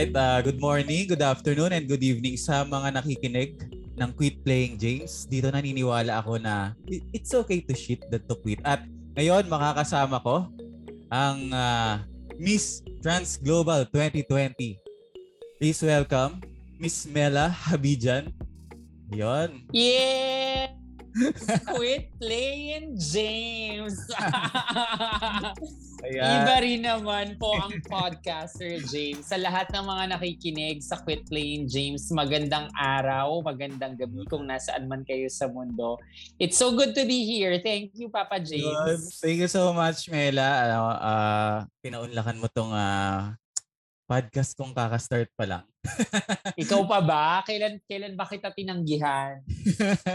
Alright, uh, good morning, good afternoon, and good evening sa mga nakikinig ng Quit Playing James. Dito naniniwala ako na it's okay to shit than to quit. At ngayon, makakasama ko ang uh, Miss Trans Global 2020. Please welcome Miss Mela Habijan. Yon. Yeah! Quit playing James. Ayan. Iba rin naman po ang podcaster James. Sa lahat ng mga nakikinig sa Quit Playing James, magandang araw, magandang gabi kung nasaan man kayo sa mundo. It's so good to be here. Thank you, Papa. James. Thank you so much, Mela. Ano, uh, pinaunlakan mo tong uh, podcast kong kakastart pa lang. Ikaw pa ba? Kailan, kailan ba kita tinanggihan?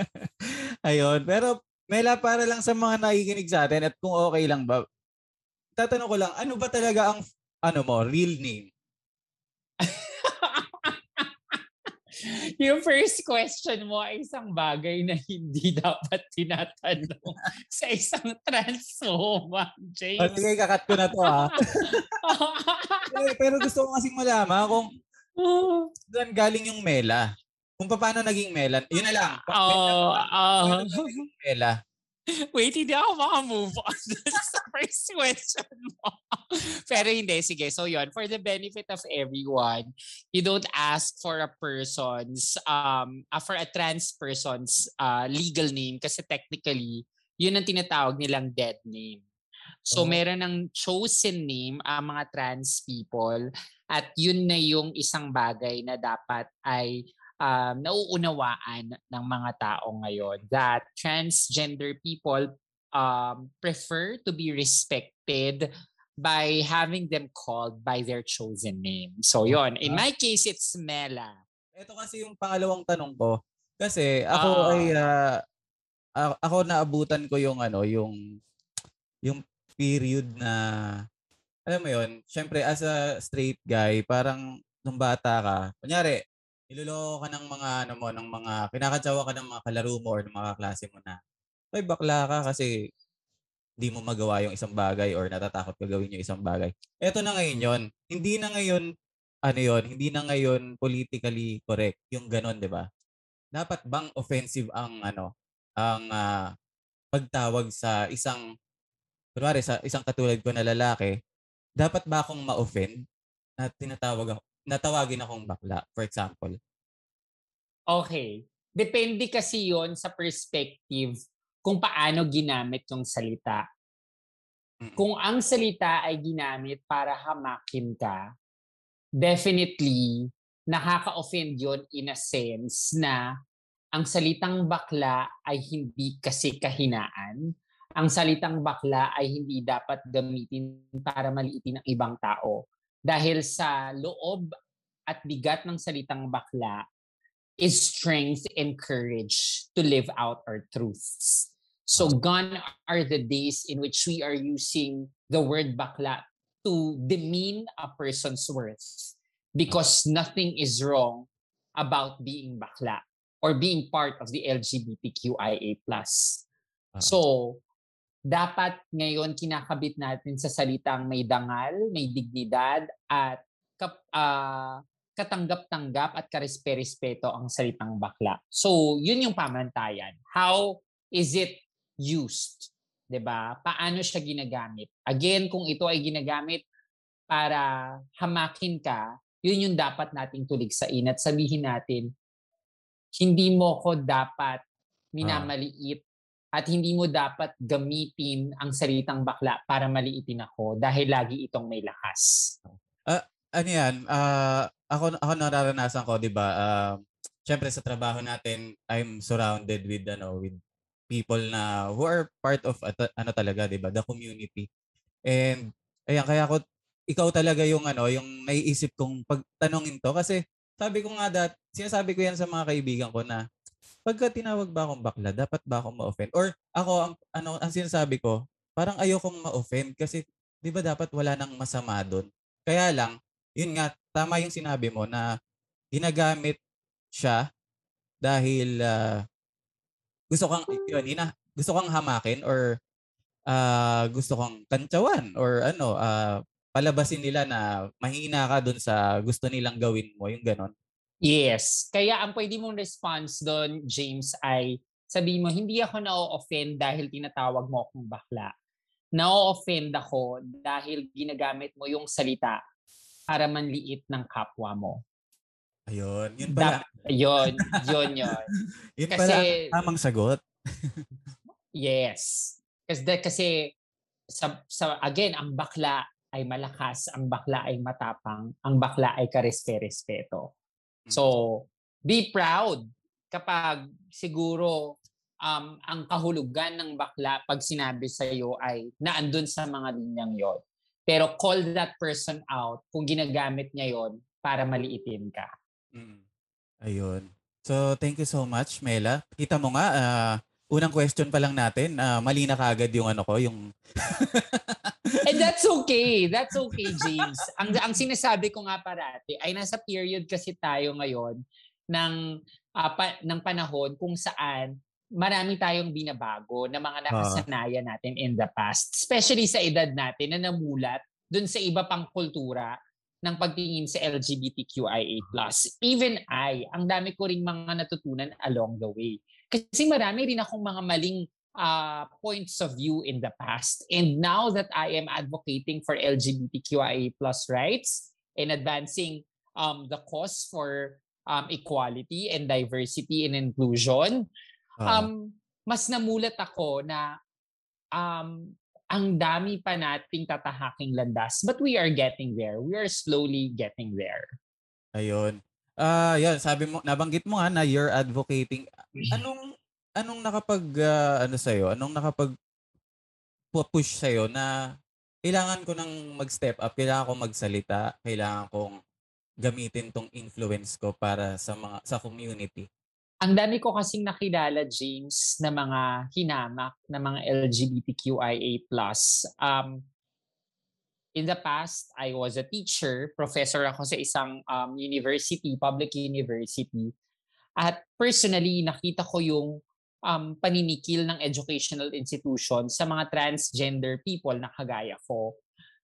Ayun. Pero Mela, para lang sa mga nakikinig sa atin at kung okay lang ba, tatanong ko lang, ano ba talaga ang ano mo, real name? Yung first question mo ay isang bagay na hindi dapat tinatanong sa isang trans woman, James. sige, kakat ko na to ha. Pero gusto ko kasing malaman kung saan galing yung Mela. Kung paano naging Mela. Yun na lang. Oh, ah. Paano naging Mela? wait, hindi ako makamove on sa first question mo. Pero hindi, sige. So yon for the benefit of everyone, you don't ask for a person's, um, uh, for a trans person's uh, legal name kasi technically, yun ang tinatawag nilang dead name. So Oh. meron ng chosen name ang mga trans people at yun na yung isang bagay na dapat ay um, nauunawaan ng mga tao ngayon that transgender people um, prefer to be respected by having them called by their chosen name. So yon in my case, it's Mela. Ito kasi yung pangalawang tanong ko. Kasi ako Ah. ay a- ako naabutan ko yung ano, yung yung period na alam mo yon, syempre as a straight guy, parang nung bata ka, kunyari, niloloko ka ng mga ano mo, ng mga kinakatsawa ka ng mga kalaro mo or ng mga klase mo na, ay bakla ka kasi di mo magawa yung isang bagay or natatakot ka gawin yung isang bagay. Eto na ngayon yon. Hindi na ngayon ano yon, hindi na ngayon politically correct yung ganon, 'di ba? Dapat bang offensive ang ano, ang ah, pagtawag sa isang kunwari sa isang katulad ko na lalaki, dapat ba akong ma-offend na tinatawag ako, natawagin akong bakla, for example? Okay. Depende kasi yon sa perspective kung paano ginamit yung salita. Mm. Kung ang salita ay ginamit para hamakin ka, definitely nakaka-offend yon in a sense na ang salitang bakla ay hindi kasi kahinaan. Ang salitang bakla ay hindi dapat gamitin para maliitin ang ibang tao. Dahil sa loob at bigat ng salitang bakla is strength and courage to live out our truths. So gone are the days in which we are using the word bakla to demean a person's worth because nothing is wrong about being bakla or being part of the LGBTQIA+. Ah. So, dapat ngayon kinakabit natin sa salitang may dangal, may dignidad, at kap, ah, katanggap-tanggap at karespe-respeto ang salitang bakla. So, yun yung pamantayan. How is it used? 'Di ba? Paano siya ginagamit? Again, kung ito ay ginagamit para hamakin ka, yun yung dapat nating tuligsain at sabihin natin, hindi mo ko dapat minamaliit at hindi mo dapat gamitin ang salitang bakla para maliitin ako dahil lagi itong may lakas. ano yan, ah, ako, ako nararanasan ko, di ba, ah, syempre sa trabaho natin, I'm surrounded with, ano, with people na who are part of, at- ano talaga, di ba, the community. And, ayan, kaya ako, ikaw talaga yung, ano, yung naiisip kong pagtanongin to, kasi, sabi ko nga dat, sinasabi ko yan sa mga kaibigan ko na, pagka tinawag ba akong bakla, dapat ba akong ma-offend? Or, ako, ang, ano, ang sinasabi ko, parang ayokong ma-offend, kasi, di ba dapat wala nang masama doon? Kaya lang, yun nga, tama yung sinabi mo na ginagamit siya dahil ah, gusto kang, yun, ina, gusto kang hamakin or ah, gusto kang kantsawan or ano, ah, palabasin nila na mahina ka dun sa gusto nilang gawin mo, yung ganon. Yes. Kaya ang pwede mong response doon, James, ay sabihin mo, hindi ako na-offend dahil tinatawag mo akong bakla. Na-offend ako dahil ginagamit mo yung salita para manliit ng kapwa mo. Ayun. Yun pala. Dap- yun, yun, yun. yun kasi, pala tamang sagot. yes. Kasi, kasi sa, sa, again, ang bakla ay malakas, ang bakla ay matapang, ang bakla ay karespe-respeto. So, be proud kapag siguro um, ang kahulugan ng bakla pag sinabi sa iyo ay naandun sa mga linyang yon. Pero call that person out kung ginagamit niya yon para maliitin ka. Mm. Ayun. So, thank you so much, Mela. Kita mo nga, uh, unang question pa lang natin, uh, mali na kagad yung ano ko, yung... And that's okay. That's okay, James. ang, ang sinasabi ko nga parati ay nasa period kasi tayo ngayon ng, uh, pa, ng panahon kung saan marami tayong binabago na mga nakasanayan natin in the past. Especially sa edad natin na namulat dun sa iba pang kultura ng pagtingin sa LGBTQIA+. Even I, ang dami ko ring mga natutunan along the way. Kasi marami rin akong mga maling uh, points of view in the past. And now that I am advocating for LGBTQIA plus rights and advancing um, the cause for um, equality and diversity and inclusion, uh um, mas namulat ako na um, ang dami pa nating tatahaking landas. But we are getting there. We are slowly getting there. Ayun. Ah, uh, yan, sabi mo, nabanggit mo nga na you're advocating. Anong anong nakapag uh, ano sa iyo? Anong nakapag push sa iyo na kailangan ko nang mag-step up, kailangan ko magsalita, kailangan kong gamitin tong influence ko para sa mga sa community. Ang dami ko kasing nakilala, James, na mga hinamak na mga LGBTQIA+. Um, in the past, I was a teacher. Professor ako sa isang um, university, public university. At personally, nakita ko yung um, paninikil ng educational institution sa mga transgender people na kagaya ko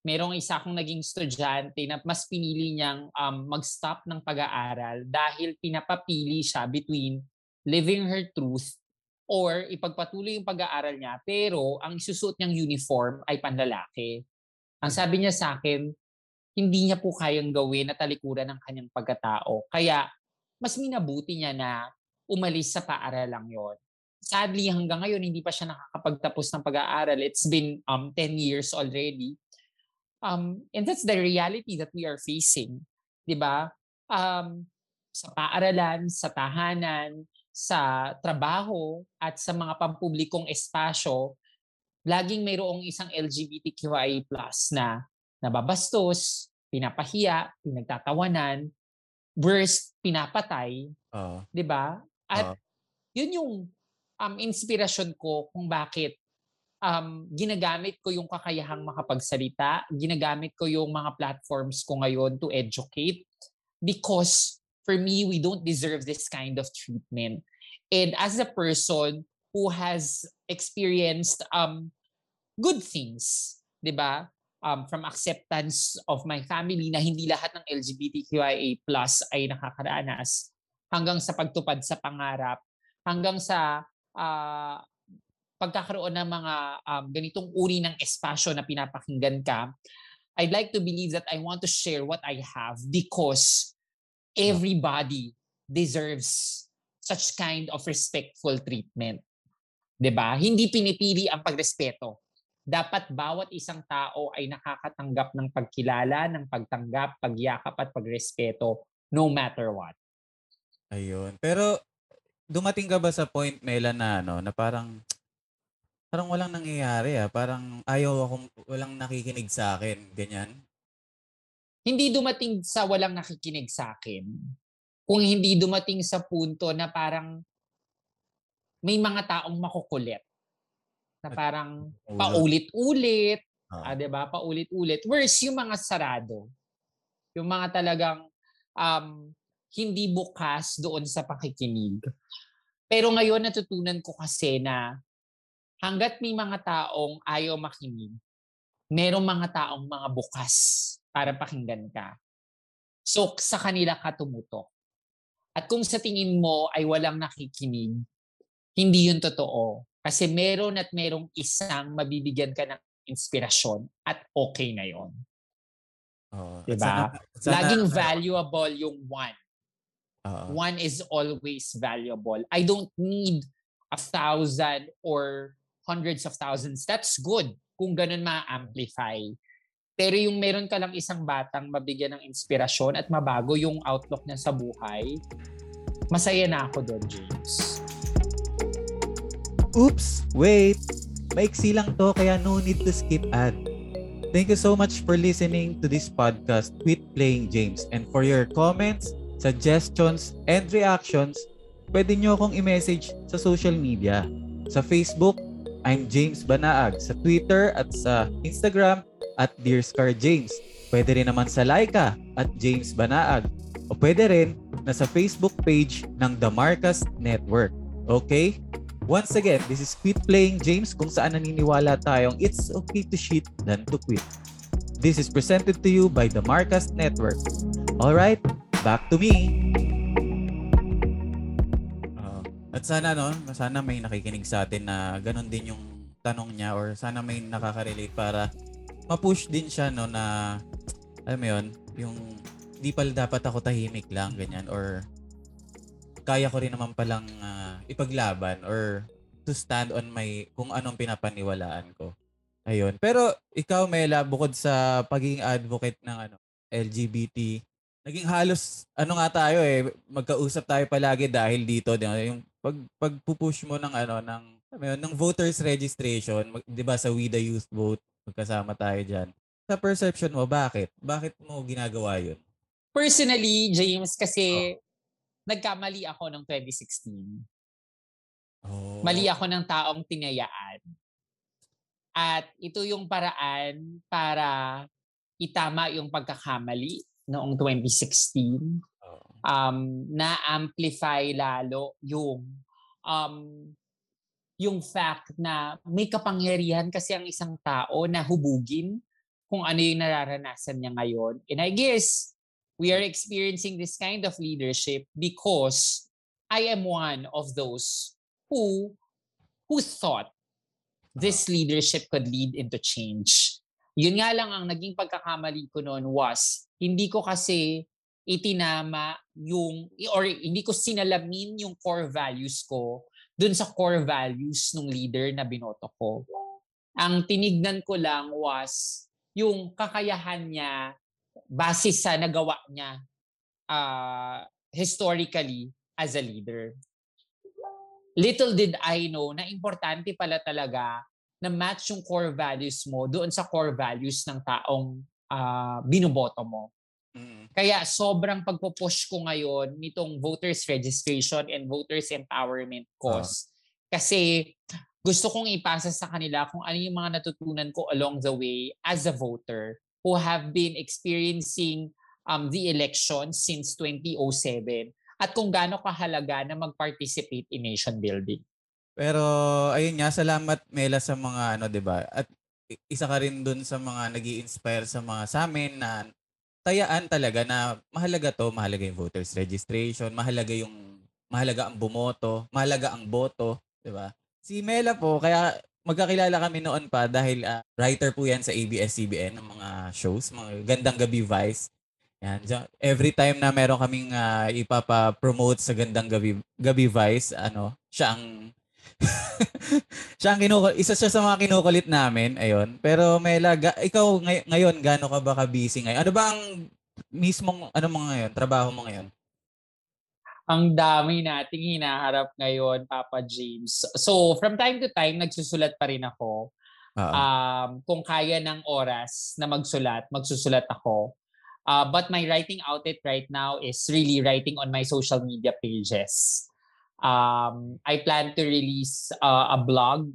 merong isa akong naging estudyante na mas pinili niyang um, mag-stop ng pag-aaral dahil pinapapili siya between living her truth or ipagpatuloy yung pag-aaral niya pero ang isusuot niyang uniform ay panlalaki. Ang sabi niya sa akin, hindi niya po kayang gawin na talikuran ng kanyang pagkatao. Kaya mas minabuti niya na umalis sa paaralang yon. Sadly, hanggang ngayon, hindi pa siya nakakapagtapos ng pag-aaral. It's been um, 10 years already Um, and that's the reality that we are facing. Di ba? Um, sa paaralan, sa tahanan, sa trabaho, at sa mga pampublikong espasyo, laging mayroong isang LGBTQIA plus na nababastos, pinapahiya, pinagtatawanan, worst, pinapatay. Uh, 'Di ba? At uh, yun yung um, inspirasyon ko kung bakit um, ginagamit ko yung kakayahang makapagsalita, ginagamit ko yung mga platforms ko ngayon to educate because for me, we don't deserve this kind of treatment. And as a person who has experienced um, good things, di ba? Um, from acceptance of my family na hindi lahat ng LGBTQIA plus ay nakakaranas hanggang sa pagtupad sa pangarap, hanggang sa uh, pagkakaroon ng mga um, ganitong uri ng espasyo na pinapakinggan ka, I'd like to believe that I want to share what I have because everybody deserves such kind of respectful treatment. 'Di ba? Hindi pinipili ang pagrespeto. Dapat bawat isang tao ay nakakatanggap ng pagkilala, ng pagtanggap, pagyakap at pagrespeto no matter what. Ayun. Pero dumating ka ba sa point Mela na ano, na parang Parang walang nangyayari, ah, parang ayaw akong walang nakikinig sa akin, ganyan? Hindi dumating sa walang nakikinig sa akin. Kung hindi dumating sa punto na parang may mga taong makukulit. Na parang paulit-ulit, ah. ah, 'di ba? Paulit-ulit. Worse yung mga sarado. Yung mga talagang um, hindi bukas doon sa pakikinig. Pero ngayon natutunan ko kasi na hanggat may mga taong ayaw makinig, merong mga taong mga bukas para pakinggan ka. So, sa kanila ka tumutok. At kung sa tingin mo ay walang nakikinig, hindi yun totoo. Kasi meron at merong isang mabibigyan ka ng inspirasyon at okay na yon. At Diba? sana- sana- Laging valuable yung one. Oo. One is always valuable. I don't need a thousand or hundreds of thousands. That's good kung ganun ma-amplify. Pero yung meron ka lang isang batang mabigyan ng inspirasyon at mabago yung outlook niya sa buhay, masaya na ako doon, James. Oops, wait. Maiksi lang to kaya no need to skip ad. Thank you so much for listening to this podcast with Playing James. And for your comments, suggestions, and reactions, pwede nyo akong i-message sa social media. Sa Facebook, I'm James Banaag. Sa Twitter at sa Instagram, at Dear Scar James. Pwede rin naman sa Laika at James Banaag. O pwede rin na sa Facebook page ng The Marcus Network. Okay? Once again, this is Quit Playing James kung saan naniniwala tayong it's okay to shit than to quit. This is presented to you by the Marcus Network. Alright, back to me. Uh, at sana no, sana may nakikinig sa atin na ganun din yung tanong niya or sana may nakaka-relate para ma-push din siya no na alam mo yun, yung di pala dapat ako tahimik lang ganyan or kaya ko rin naman palang ah, ipaglaban or to stand on my kung anong pinapaniwalaan ko. Ayun. Pero ikaw Mela bukod sa pagiging advocate ng ano LGBT, naging halos ano nga tayo eh magkausap tayo palagi dahil dito di ba? yung pag pagpupush mo ng ano ng yun, ng voters registration, mag- 'di ba sa We the Youth Vote, magkasama tayo diyan. Sa perception mo, bakit? Bakit mo ginagawa 'yun? Personally, James, kasi nagkamali ako ng 2016. Oh. Mali ako ng taong tinayaan. At ito yung paraan para itama yung pagkakamali noong 2016. Oo. Um, na-amplify lalo yung um, yung fact na may kapangyarihan kasi ang isang tao na hubugin kung ano yung nararanasan niya ngayon. And I guess we are experiencing this kind of leadership because I am one of those who who thought this leadership could lead into change. Yun nga lang ang naging pagkakamali ko noon was hindi ko kasi itinama yung or hindi ko sinalamin yung core values ko dun sa core values ng leader na binoto ko. Ang tinignan ko lang was yung kakayahan niya base sa nagawa niya uh, historically as a leader. Little did I know na importante pala talaga na match yung core values mo doon sa core values ng taong uh, binoboto mo. Mm. Kaya sobrang pagpo-push ko ngayon nitong voters registration and voters empowerment cause. Kasi gusto kong ipasa sa kanila kung ano yung mga natutunan ko along the way as a voter who have been experiencing um, the election since 2007 at kung gaano kahalaga na mag-participate in nation building. Pero ayun nga, salamat Mela sa mga ano, 'di ba? At isa ka rin dun sa mga nag inspire sa mga sa amin na tayaan talaga na mahalaga to, mahalaga yung voters registration, mahalaga yung mahalaga ang bumoto, mahalaga ang boto, 'di ba? Si Mela po, kaya magkakilala kami noon pa dahil ah, writer po yan sa ABS-CBN ng mga shows, mga Gandang Gabi Vice. Yan, dyan- every time na meron kaming ah, ipapa-promote sa Gandang Gabi, Gabi Vice, ano, siya ang siya ang kinukul- isa siya sa mga kinukulit namin, ayun. Pero Mela, ga- ikaw ngay- ngayon gaano ka ba ka-busy ngayon? Ano ba ang mismong ano mo ngayon, trabaho mo ngayon? Ang dami nating hinaharap ngayon, Papa James. So, from time to time, nagsusulat pa rin ako. Oo. Um, kung kaya ng oras na magsulat, magsusulat ako. Uh, but my writing outlet right now is really writing on my social media pages. Um, I plan to release uh, a blog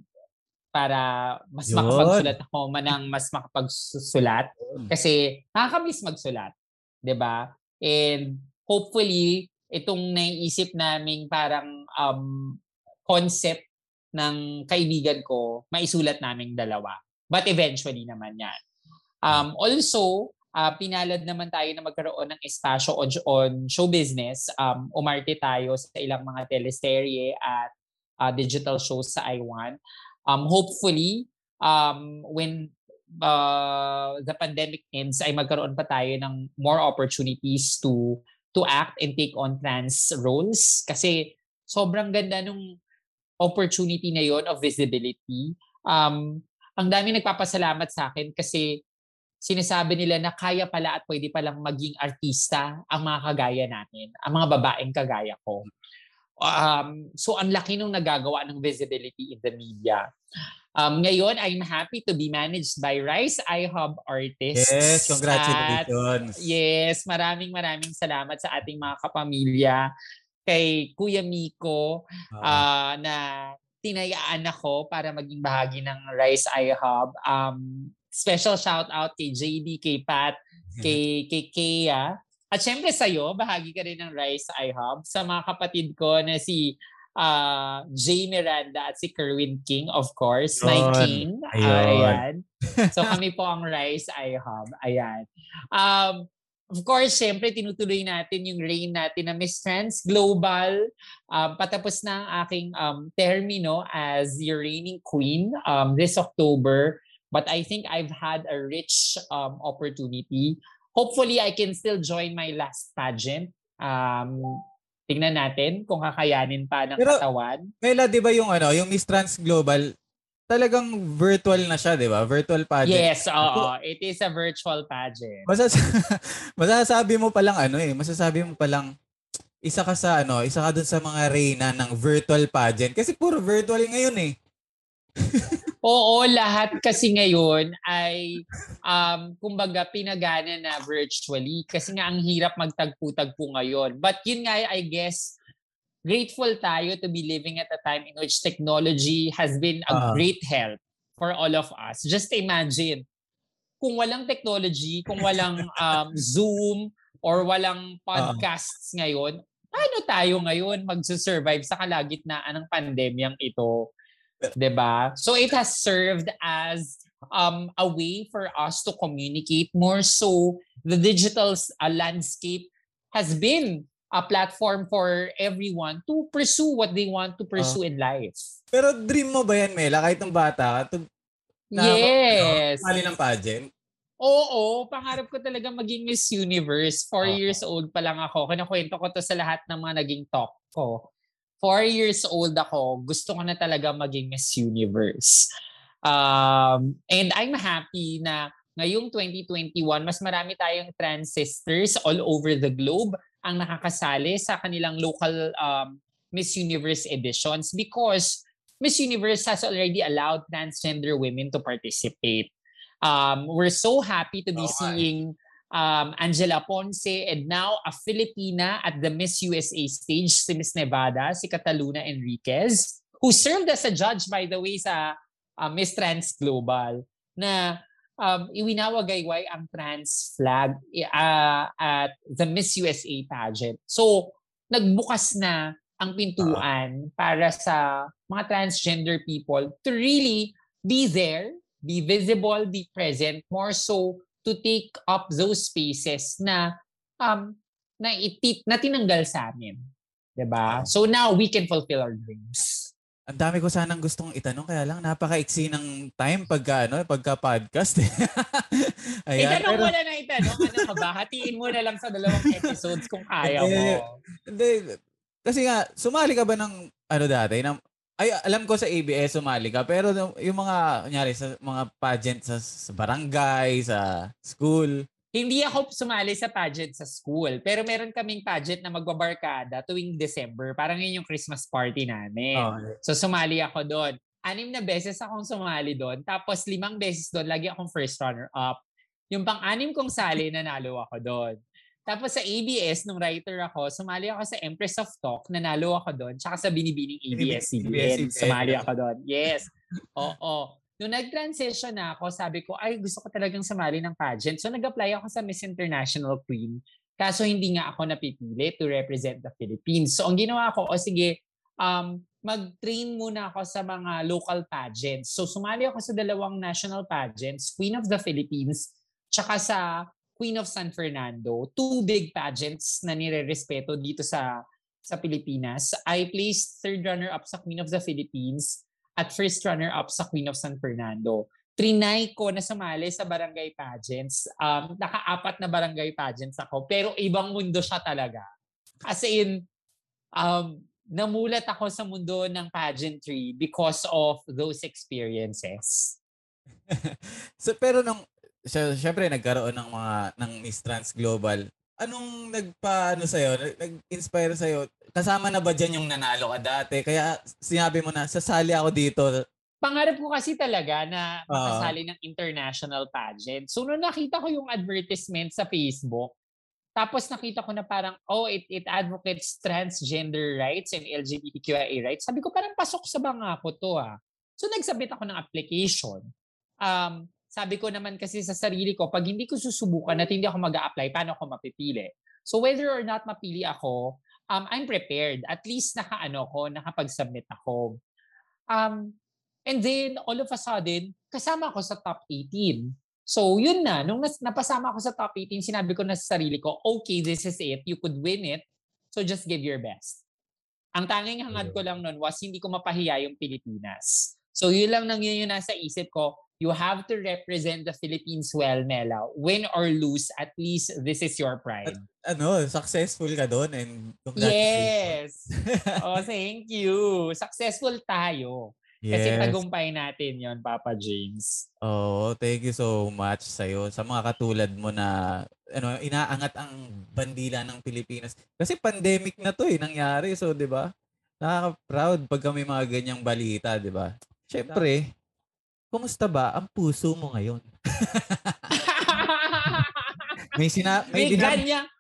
para mas Yun. makapagsulat ako manang mas makapagsulat kasi nakakamiss magsulat, 'di ba? And hopefully itong naiisip naming parang um, concept ng kaibigan ko, maisulat naming dalawa. But eventually naman yan. Um, also, uh, pinalad naman tayo na magkaroon ng espasyo on, on show business. Um, umarte tayo sa ilang mga teleserye at uh, digital shows sa I1. Um, hopefully, um, when uh, the pandemic ends, ay magkaroon pa tayo ng more opportunities to to act and take on trans roles. Kasi sobrang ganda nung opportunity na yon of visibility. Um, ang dami nagpapasalamat sa akin kasi sinasabi nila na kaya pala at pwede palang maging artista ang mga kagaya natin, ang mga babaeng kagaya ko. Um, so ang laki nung nagagawa ng visibility in the media. Um, ngayon, I'm happy to be managed by Rice iHub Artists. Yes, congratulations. At, yes, maraming maraming salamat sa ating mga kapamilya. Kay Kuya Miko uh, uh, na tinayaan ako para maging bahagi ng Rice iHub. Um, special shout out kay JD, kay Pat, kay, kay Kea. At syempre sa'yo, bahagi ka rin ng Rice iHub. Sa mga kapatid ko na si uh, Jay Miranda at si Kerwin King, of course. Yun. My King. Ayun. Uh, ayan. so kami po ang Rice iHub. Ayan. Um, of course, syempre, tinutuloy natin yung reign natin na Miss Trans Global. Um, patapos na ang aking um, termino as your reigning queen um, this October. But I think I've had a rich um, opportunity. Hopefully, I can still join my last pageant. Um, Tingnan natin kung kakayanin pa ng Pero, katawan. Mela, di ba yung ano, yung Miss Trans Global, talagang virtual na siya, di ba? Virtual pageant. Yes, oo. It is a virtual pageant. Masas masasabi mo pa lang ano eh, masasabi mo pa lang isa ka sa ano, isa ka dun sa mga reyna ng virtual pageant kasi puro virtual ngayon eh. Oo, lahat kasi ngayon ay um, kumbaga pinagana na virtually kasi nga ang hirap magtagpo-tagpo ngayon. But yun nga, I guess, grateful tayo to be living at a time in which technology has been a uh, great help for all of us. Just imagine, kung walang technology, kung walang um, Zoom or walang podcasts uh, ngayon, paano tayo ngayon magsusurvive sa kalagitnaan ng pandemyang ito? 'Di ba? So it has served as um, a way for us to communicate more so the digital uh, landscape has been a platform for everyone to pursue what they want to pursue uh, in life. Pero dream mo ba yan, Mela, kahit ng bata? To, na, yes. Mali ng pageant? Oo, pangarap ko talaga maging Miss Universe. Four uh, years old pa lang ako. Kinakwento ko to sa lahat ng mga naging talk ko four years old ako, gusto ko na talaga maging Miss Universe. Um, and I'm happy na ngayong 2021, mas marami tayong trans sisters all over the globe ang nakakasali sa kanilang local um, Miss Universe editions because Miss Universe has already allowed transgender women to participate. Um, we're so happy to be oh, seeing um, Angela Ponce, and now a Filipina at the Miss USA stage, si Miss Nevada, si Cataluna Enriquez, who served as a judge, by the way, sa uh, Miss Trans Global, na um, iwinawagayway ang trans flag uh, at the Miss USA pageant. So, nagbukas na ang pintuan para sa mga transgender people to really be there, be visible, be present, more so to take up those spaces na um na itit na tinanggal sa amin. 'Di ba? So now we can fulfill our dreams. Ang dami ko sanang gustong itanong kaya lang napaka-iksi ng time pagka ano, pagka podcast. Eh. Ayan, itanong pero... mo na na itanong. Ano ka ba? Hatiin mo na lang sa dalawang episodes kung kaya mo. Hindi. Kasi nga, sumali ka ba ng ano dati, ng ay, alam ko sa ABS sumali ka, pero yung mga, kunyari, sa mga pageant sa, sa barangay, sa school. Hindi ako sumali sa pageant sa school, pero meron kaming pageant na magbabarkada tuwing December. Parang yun yung Christmas party namin. Okay. So sumali ako doon. Anim na beses akong sumali doon. Tapos limang beses doon, lagi akong first runner-up. Yung pang-anim kong sali, nanalo ako doon. Tapos sa ABS, nung writer ako, sumali ako sa Empress of Talk, nanalo ako doon. Tsaka sa Binibining ABS-CBN, sumali ako doon. Yes. Oo. Nung nag-transition na ako, sabi ko, ay gusto ko talagang sumali ng pageant. So nag-apply ako sa Miss International Queen. Kaso hindi nga ako napipili to represent the Philippines. So ang ginawa ko, o sige, um, mag-train muna ako sa mga local pageants. So sumali ako sa dalawang national pageants, Queen of the Philippines, tsaka sa Queen of San Fernando. Two big pageants na nire-respeto dito sa sa Pilipinas. I placed third runner-up sa Queen of the Philippines at first runner-up sa Queen of San Fernando. Trinay ko na sumali sa barangay pageants. Um, naka-apat na barangay pageants ako, pero ibang mundo siya talaga. As in, um, namulat ako sa mundo ng pageantry because of those experiences. so, pero nung, syempre nagkaroon ng mga, ng Miss Trans Global, anong nagpa, ano sa'yo, nag-inspire sa'yo? Kasama na ba dyan yung nanalo ka dati? Kaya sinabi mo na, sasali ako dito. Pangarap ko kasi talaga na makasali uh, ng international pageant. So, nung nakita ko yung advertisement sa Facebook, tapos nakita ko na parang, oh, it, it advocates transgender rights and LGBTQIA rights. Sabi ko, parang pasok sa banga ko to ah. So nagsubmit ako ng application. Um, sabi ko naman kasi sa sarili ko, pag hindi ko susubukan at hindi ako mag apply paano ako mapipili? So whether or not mapili ako, um, I'm prepared. At least naka-ano ko, nakapag-submit ako. Um, and then, all of a sudden, kasama ako sa top 18. So, yun na. Nung nas- napasama ako sa top 18, sinabi ko na sa sarili ko, okay, this is it. You could win it. So, just give your best. Ang tanging hangad ko lang noon was hindi ko mapahiya yung Pilipinas. So, yun lang nang yun yung nasa isip ko. You have to represent the Philippines well, Nela. Win or lose, at least this is your pride. At, ano, successful ka doon and Yes! oh, thank you. Successful tayo. Yes. Kasi tagumpay natin yon Papa James. Oh, thank you so much sa iyo sa mga katulad mo na ano, inaangat ang bandila ng Pilipinas. Kasi pandemic na 'to eh nangyari, so 'di ba? Nakaka-proud pag kami mga ganyang balita, 'di ba? Syempre, kumusta ba ang puso mo ngayon? may sina may, may binab-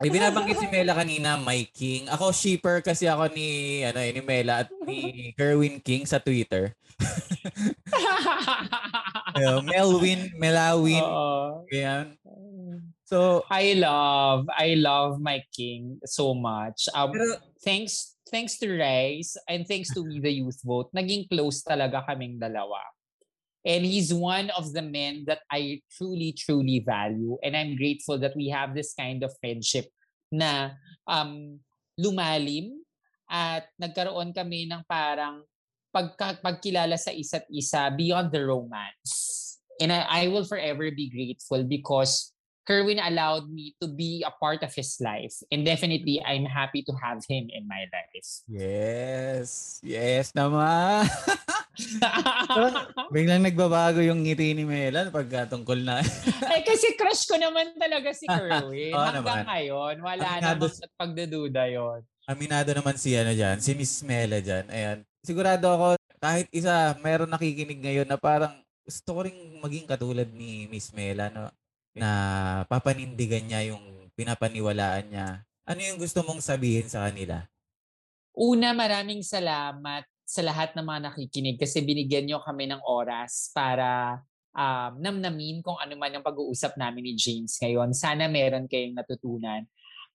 ay binabanggit si Mela kanina, my king. Ako shipper kasi ako ni ano eh, ni Mela at ni Kerwin King sa Twitter. Melwin, Melawin. Uh. So, I love, I love my king so much. Um, pero, thanks thanks to Rice and thanks to Me the Youth Vote, naging close talaga kaming dalawa. And he's one of the men that I truly, truly value. And I'm grateful that we have this kind of friendship na um, lumalim at nagkaroon kami ng parang pagka, pagkilala sa isa't isa beyond the romance. And I, I will forever be grateful because Kerwin allowed me to be a part of his life. And definitely, I'm happy to have him in my life. Yes. Yes naman. biglang nagbabago yung ngiti ni Melan pagka tungkol na. eh kasi crush ko naman talaga si Kerwin. oh, Hanggang naman. ngayon, wala Aminado, naman pagdududa yon. Aminado naman si ano dyan, si Miss Mela dyan. Ayan. Sigurado ako, kahit isa, meron nakikinig ngayon na parang gusto ko rin maging katulad ni Miss Mela. No? Na papanindigan niya yung pinapaniwalaan niya. Ano yung gusto mong sabihin sa kanila? Una, maraming salamat sa lahat ng mga nakikinig kasi binigyan niyo kami ng oras para um, namnamin kung ano man ang pag-uusap namin ni James ngayon. Sana meron kayong natutunan.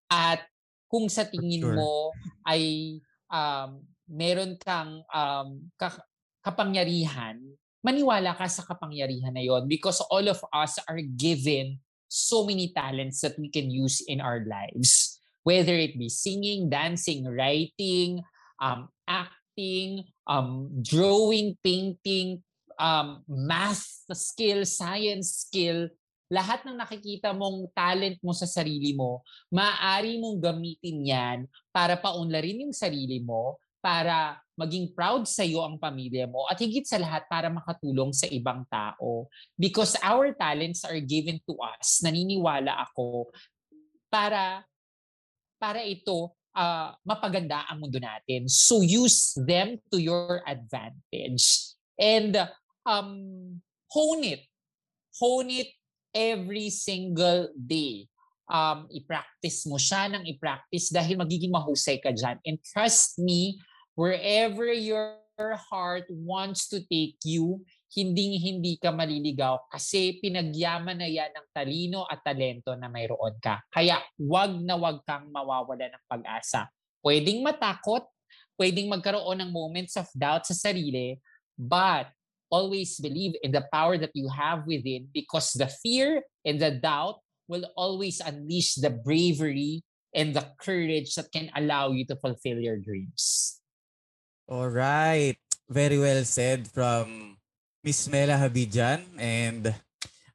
At kung sa tingin sure. mo ay um, meron kang um, kapangyarihan maniwala ka sa kapangyarihan na yon because all of us are given so many talents that we can use in our lives. Whether it be singing, dancing, writing, um, acting, um, drawing, painting, um, math skill, science skill, lahat ng nakikita mong talent mo sa sarili mo, maaari mong gamitin yan para paunlarin yung sarili mo, para maging proud sa iyo ang pamilya mo at higit sa lahat para makatulong sa ibang tao. Because our talents are given to us, naniniwala ako, para para ito uh, mapaganda ang mundo natin. So use them to your advantage. And um, hone it. Hone it every single day. Um, i-practice mo siya ng i-practice dahil magiging mahusay ka dyan. And trust me, wherever your heart wants to take you, hindi hindi ka maliligaw kasi pinagyaman na yan ng talino at talento na mayroon ka. Kaya wag na wag kang mawawala ng pag-asa. Pwedeng matakot, pwedeng magkaroon ng moments of doubt sa sarili, but always believe in the power that you have within because the fear and the doubt will always unleash the bravery and the courage that can allow you to fulfill your dreams. All right. Very well said from Miss Mela Habidjan and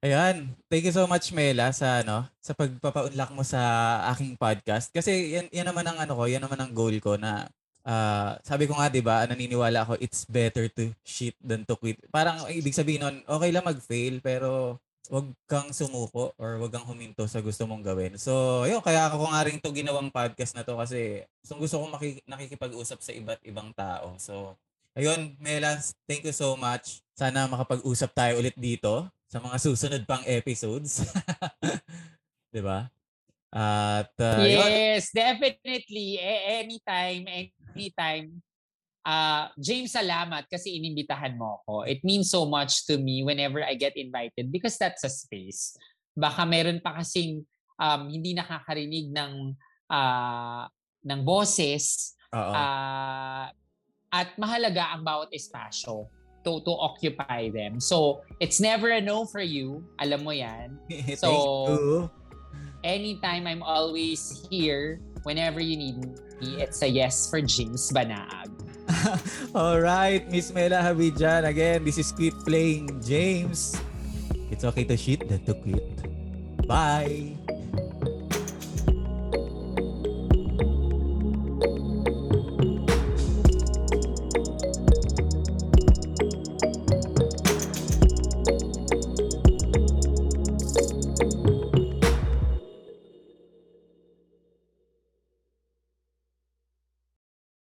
ayan, thank you so much Mela sa ano, sa pagpapaunlak mo sa aking podcast kasi yan, yan naman ang ano ko, yan naman ang goal ko na ah, sabi ko nga 'di ba, naniniwala ako it's better to shit than to quit. Parang ang ibig sabihin nun, okay lang mag-fail pero wag kang sumuko or wag kang huminto sa gusto mong gawin. So, ayun, kaya ako nga rin to ginawang podcast na to kasi gusto, gusto kong maki- nakikipag-usap sa iba't ibang tao. So, ayun, Melas, thank you so much. Sana makapag-usap tayo ulit dito sa mga susunod pang episodes. 'Di ba? At uh, yun, yes, definitely. A- anytime, anytime. Uh, James, salamat kasi inimbitahan mo ako. It means so much to me whenever I get invited because that's a space. Baka meron pa kasing um, hindi nakakarinig ng uh, ng boses uh, at mahalaga ang bawat espasyo to, to occupy them. So, it's never a no for you. Alam mo yan. so- you. anytime I'm always here whenever you need me. It's a yes for James Banaag. All right, Miss Mela Habidjan. Again, this is Quit Playing James. It's okay to shit than to quit. Bye!